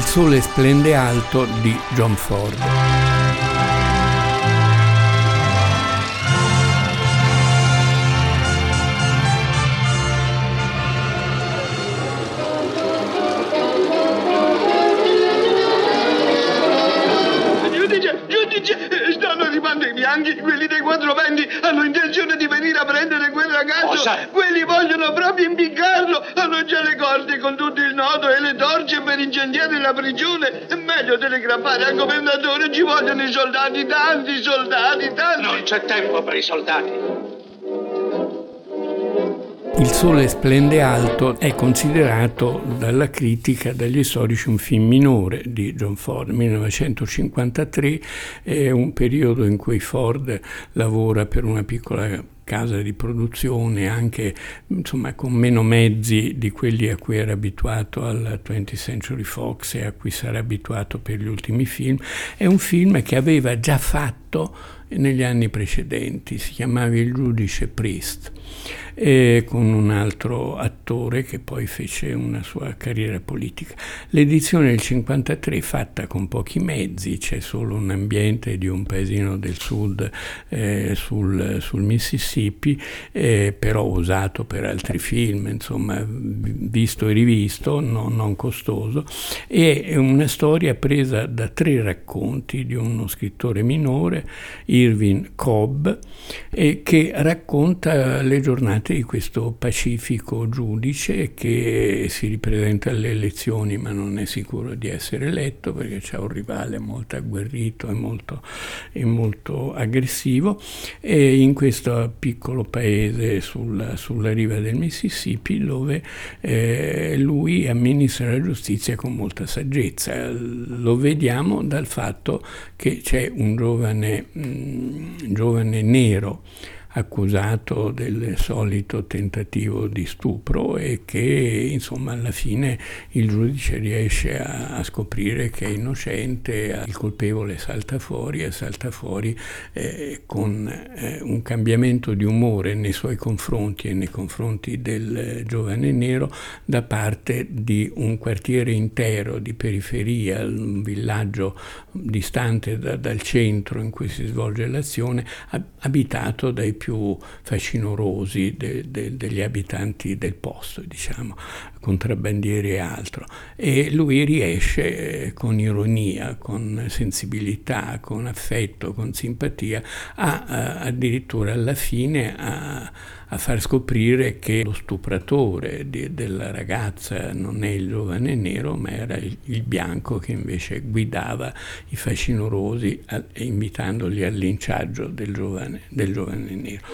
Il sole splende alto di John Ford. Giudice, giudice, stanno arrivando i bianchi, quelli dei quattro venti hanno intenzione di venire a prendere quel ragazzo. Cosa? Quelli vogliono proprio impiccarlo. Hanno già le corde con tutto il nodo e le incendiare la prigione. È meglio telegrafare al commendatore, ci vogliono i soldati, tanti soldati, tanti. Non c'è tempo per i soldati. Il sole splende alto è considerato dalla critica, dagli storici, un film minore di John Ford. 1953 è un periodo in cui Ford lavora per una piccola casa di produzione, anche insomma, con meno mezzi di quelli a cui era abituato alla 20th Century Fox e a cui sarà abituato per gli ultimi film. È un film che aveva già fatto negli anni precedenti, si chiamava Il giudice Priest, eh, con un altro attore che poi fece una sua carriera politica. L'edizione del 53 fatta con pochi mezzi, c'è solo un ambiente di un paesino del sud eh, sul, sul, Mississippi, eh, però usato per altri film, insomma, visto e rivisto, no, non costoso, e è una storia presa da tre racconti di uno scrittore minore, Irving Cobb, eh, che racconta le giornate di questo pacifico giudice che si ripresenta alle elezioni ma non è sicuro di essere eletto perché c'è un rivale molto agguerrito e molto, e molto aggressivo e in questo piccolo paese sulla, sulla riva del Mississippi dove eh, lui amministra la giustizia con molta saggezza. Lo vediamo dal fatto che c'è un giovane mh, giovane nero accusato del solito tentativo di stupro e che insomma alla fine il giudice riesce a, a scoprire che è innocente, il colpevole salta fuori e salta fuori eh, con eh, un cambiamento di umore nei suoi confronti e nei confronti del eh, giovane nero da parte di un quartiere intero di periferia, un villaggio distante da, dal centro in cui si svolge l'azione, abitato dai più facinorosi de, de, degli abitanti del posto, diciamo, contrabbandieri e altro. E lui riesce eh, con ironia, con sensibilità, con affetto, con simpatia, a, a addirittura alla fine a a far scoprire che lo stupratore di, della ragazza non è il giovane nero, ma era il, il bianco che invece guidava i facinorosi a, invitandoli al linciaggio del giovane, del giovane nero.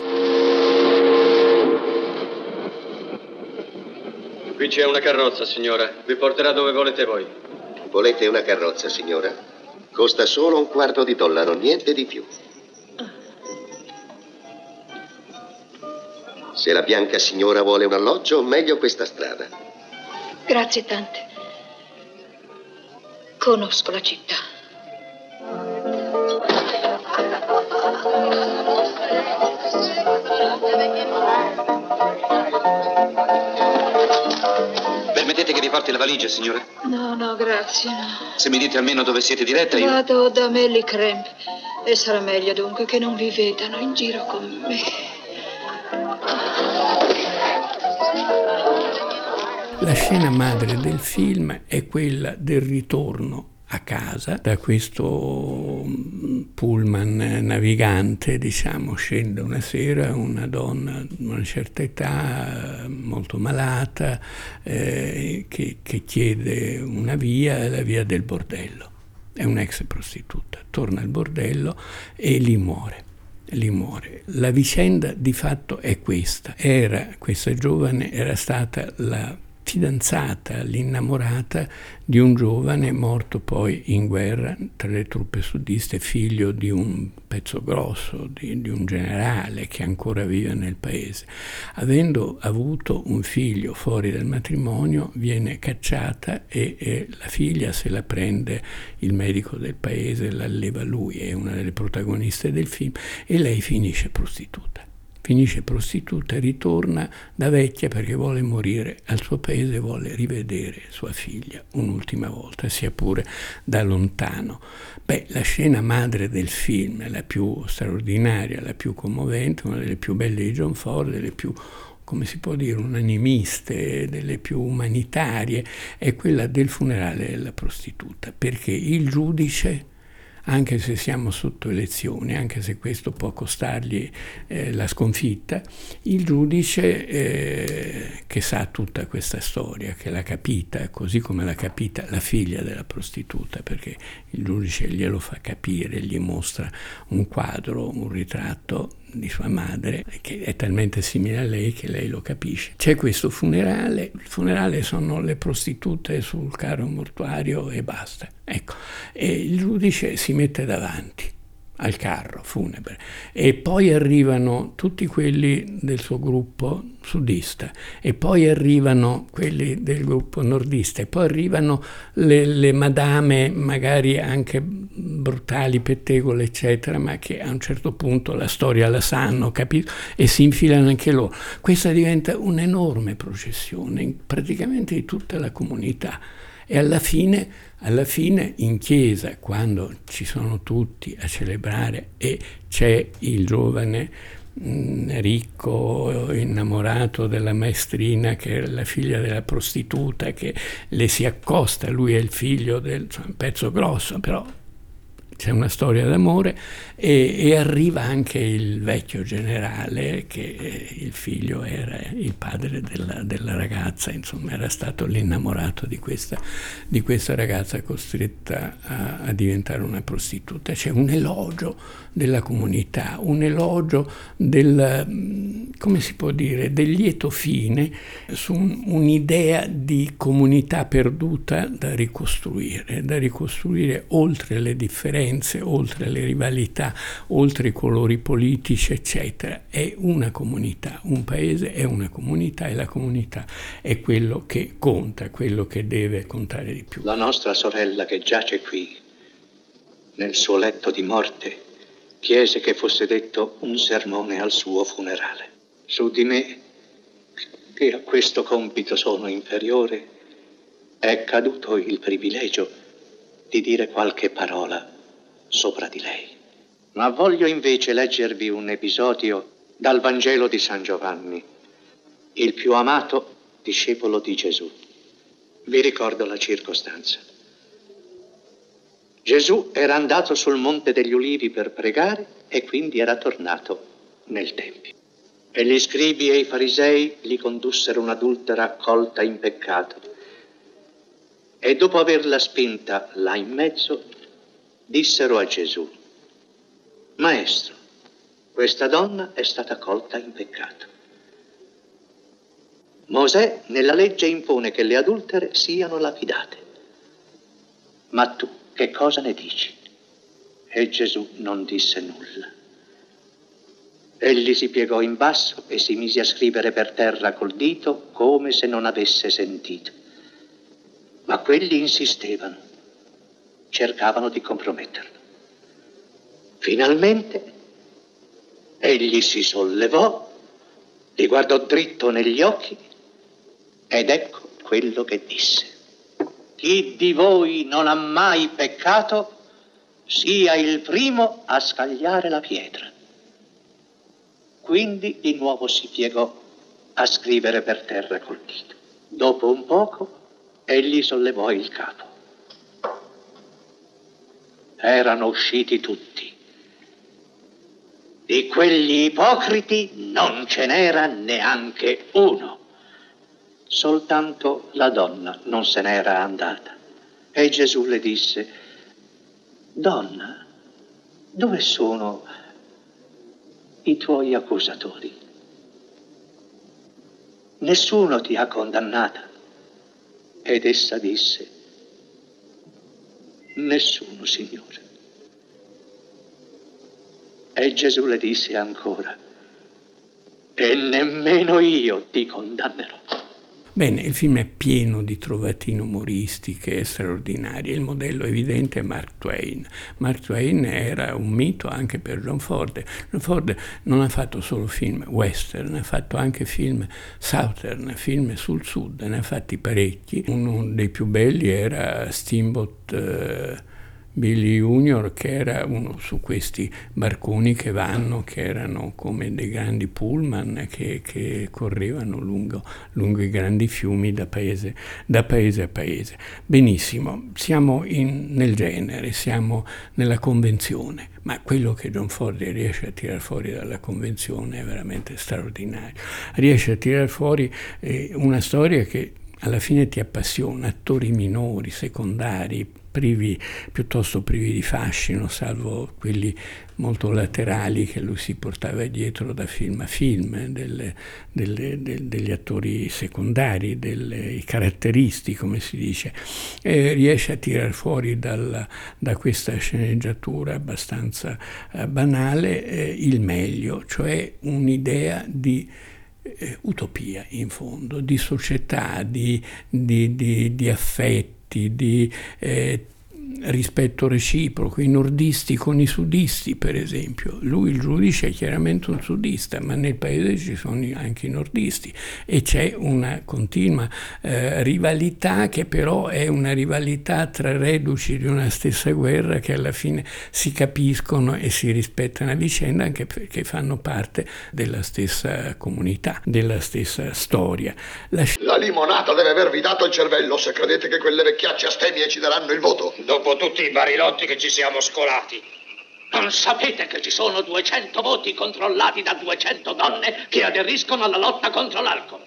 Qui c'è una carrozza, signora. Vi porterà dove volete voi. Volete una carrozza, signora? Costa solo un quarto di dollaro, niente di più. Se la bianca signora vuole un alloggio, meglio questa strada. Grazie tante. Conosco la città. Permettete che vi porti la valigia, signora? No, no, grazie. No. Se mi dite almeno dove siete diretta, io... Vado da Melly Cramp. E sarà meglio dunque che non vi vedano in giro con me. La scena madre del film è quella del ritorno a casa da questo mm, pullman navigante, diciamo, scende una sera una donna di una certa età, molto malata, eh, che, che chiede una via, la via del bordello. È un'ex prostituta, torna al bordello e lì muore lì muore. La vicenda di fatto è questa. Era, questa giovane era stata la fidanzata, l'innamorata di un giovane morto poi in guerra tra le truppe sudiste, figlio di un pezzo grosso, di, di, un generale che ancora vive nel paese. Avendo avuto un figlio fuori dal matrimonio, viene cacciata e, e la figlia se la prende il medico del paese, l'alleva lui, è una delle protagoniste del film, e lei finisce prostituta finisce prostituta, ritorna da vecchia perché vuole morire al suo paese, vuole rivedere sua figlia un'ultima volta, sia pure da lontano. Beh, la scena madre del film, la più straordinaria, la più commovente, una delle più belle di John Ford, delle più come si può dire, unanimiste, delle più umanitarie, è quella del funerale della prostituta, perché il giudice anche se siamo sotto elezione, anche se questo può costargli eh, la sconfitta, il giudice eh, che sa tutta questa storia, che l'ha capita, così come l'ha capita la figlia della prostituta, perché il giudice glielo fa capire, gli mostra un quadro, un ritratto di sua madre, che è talmente simile a lei che lei lo capisce. C'è questo funerale, il funerale sono le prostitute sul carro mortuario e basta. Ecco, e il giudice si mette davanti al carro funebre. E poi arrivano tutti quelli del suo gruppo sudista e poi arrivano quelli del gruppo nordista e poi arrivano le, le madame magari anche brutali, pettegole eccetera ma che a un certo punto la storia la sanno capito? e si infilano anche loro. Questa diventa un'enorme processione praticamente di tutta la comunità e alla fine, alla fine in chiesa, quando ci sono tutti a celebrare e c'è il giovane mm, ricco, innamorato della maestrina che è la figlia della prostituta che le si accosta, lui è il figlio del cioè, un pezzo grosso, però c'è una storia d'amore e, e, arriva anche il vecchio generale che eh, il figlio era il padre della, della ragazza, insomma era stato l'innamorato di questa, di questa ragazza costretta a, a, diventare una prostituta. C'è un elogio della comunità, un elogio del, come si può dire, del lieto fine su un, un'idea di comunità perduta da ricostruire, da ricostruire oltre le differenze, oltre le rivalità, oltre i colori politici, eccetera. È una comunità, un paese è una comunità e la comunità è quello che conta, quello che deve contare di più. La nostra sorella che giace qui, nel suo letto di morte, chiese che fosse detto un sermone al suo funerale. Su di me, che a questo compito sono inferiore, è caduto il privilegio di dire qualche parola sopra di lei. Ma voglio invece leggervi un episodio dal Vangelo di San Giovanni, il più amato discepolo di Gesù. Vi ricordo la circostanza. Gesù era andato sul Monte degli Ulivi per pregare e quindi era tornato nel Tempio. E gli scribi e i farisei gli condussero un'adultera colta in peccato. E dopo averla spinta là in mezzo, dissero a Gesù, Maestro, questa donna è stata colta in peccato. Mosè nella legge impone che le adultere siano lapidate. Ma tu che cosa ne dici? E Gesù non disse nulla. Egli si piegò in basso e si mise a scrivere per terra col dito come se non avesse sentito. Ma quelli insistevano, cercavano di comprometterlo. Finalmente egli si sollevò, li guardò dritto negli occhi ed ecco quello che disse. Chi di voi non ha mai peccato sia il primo a scagliare la pietra. Quindi di nuovo si piegò a scrivere per terra col dito. Dopo un poco egli sollevò il capo. Erano usciti tutti. Di quegli ipocriti non ce n'era neanche uno soltanto la donna non se n'era andata. E Gesù le disse, donna, dove sono i tuoi accusatori? Nessuno ti ha condannata. Ed essa disse, nessuno, Signore. E Gesù le disse ancora, e nemmeno io ti condannerò Bene, il film è pieno di trovatine umoristiche straordinarie. Il modello evidente è Mark Twain. Mark Twain era un mito anche per John Ford. John Ford non ha fatto solo film western, ha fatto anche film southern, film sul sud, ne ha fatti parecchi. Uno dei più belli era Steamboat. Eh, Billy Junior che era uno su questi barconi che vanno, che erano come dei grandi pullman che, che correvano lungo, lungo, i grandi fiumi da paese, da paese, a paese. Benissimo, siamo in, nel genere, siamo nella convenzione, ma quello che John Ford riesce a tirare fuori dalla convenzione è veramente straordinario. Riesce a tirare fuori eh, una storia che alla fine ti appassiona, attori minori, secondari, privi, piuttosto privi di fascino, salvo quelli molto laterali che lui si portava dietro da film a film, delle, delle, de, degli attori secondari, dei caratteristi, come si dice, e riesce a tirar fuori dalla, da questa sceneggiatura abbastanza eh, banale eh, il meglio, cioè un'idea di eh, utopia in fondo, di società, di, di, di, di affetti, di eh, rispetto reciproco, i nordisti con i sudisti per esempio. Lui il giudice è chiaramente un sudista, ma nel paese ci sono anche i nordisti e c'è una continua eh, rivalità che però è una rivalità tra reduci di una stessa guerra che alla fine si capiscono e si rispettano a vicenda anche perché fanno parte della stessa comunità, della stessa storia. La, La limonata deve avervi dato il cervello se credete che quelle vecchiacce astemie ci daranno il voto. Dopo tutti i barilotti che ci siamo scolati. Non sapete che ci sono 200 voti controllati da 200 donne che aderiscono alla lotta contro l'alcol?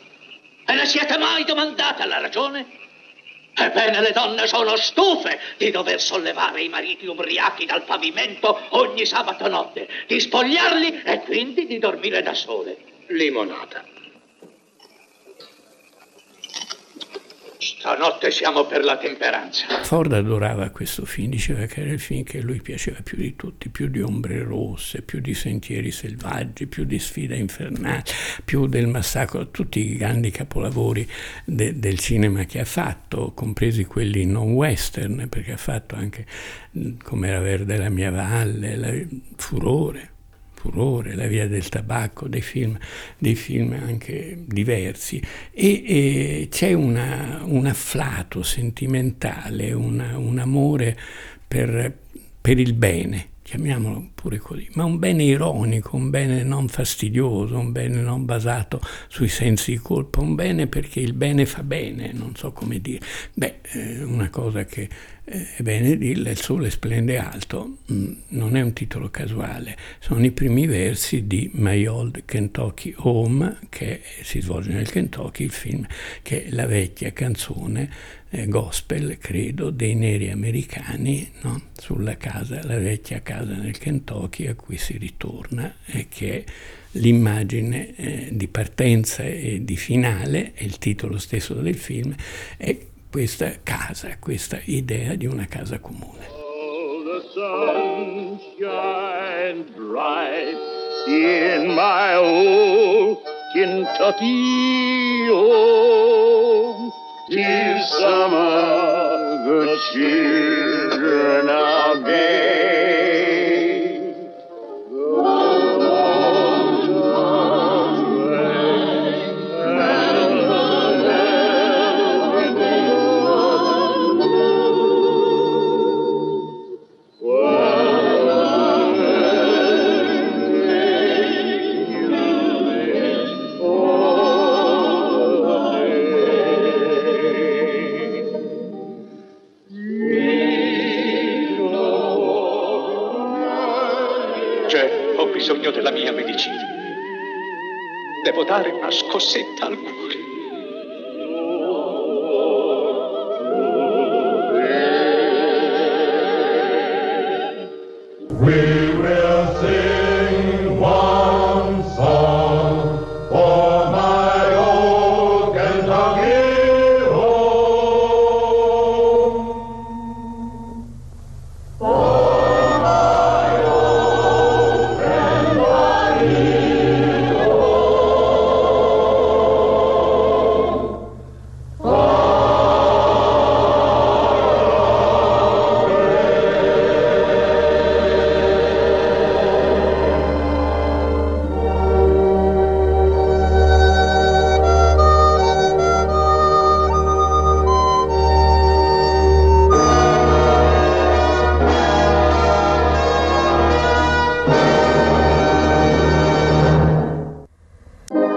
E ne siete mai domandate la ragione? Ebbene, le donne sono stufe di dover sollevare i mariti ubriachi dal pavimento ogni sabato notte, di spogliarli e quindi di dormire da sole. Limonata. Stanotte siamo per la temperanza. Ford adorava questo film, diceva che era il film che a lui piaceva più di tutti, più di Ombre Rosse, più di Sentieri Selvaggi, più di Sfida Infernale, più del Massacro, tutti i grandi capolavori de, del cinema che ha fatto, compresi quelli non western, perché ha fatto anche come era Verde la mia valle, la, Furore. Furore, La via del tabacco, dei film, dei film anche diversi. E, e c'è una, un afflato sentimentale, una, un amore per, per il bene, chiamiamolo pure così, ma un bene ironico, un bene non fastidioso, un bene non basato sui sensi di colpa, un bene perché il bene fa bene, non so come dire. Beh, eh, una cosa che eh, è bene dirle, il sole splende alto, mm, non è un titolo casuale, sono i primi versi di My Old Kentucky Home, che si svolge nel Kentucky, il film che è la vecchia canzone eh, gospel, credo, dei neri americani no? sulla casa, la vecchia casa nel Kentucky a cui si ritorna e che è l'immagine eh, di partenza e di finale, è il titolo stesso del film, è questa casa, questa idea di una casa comune. Oh, the sun shines bright in my old Kentucky home. Tis summer, the children are Devo dare una scossetta al cuore.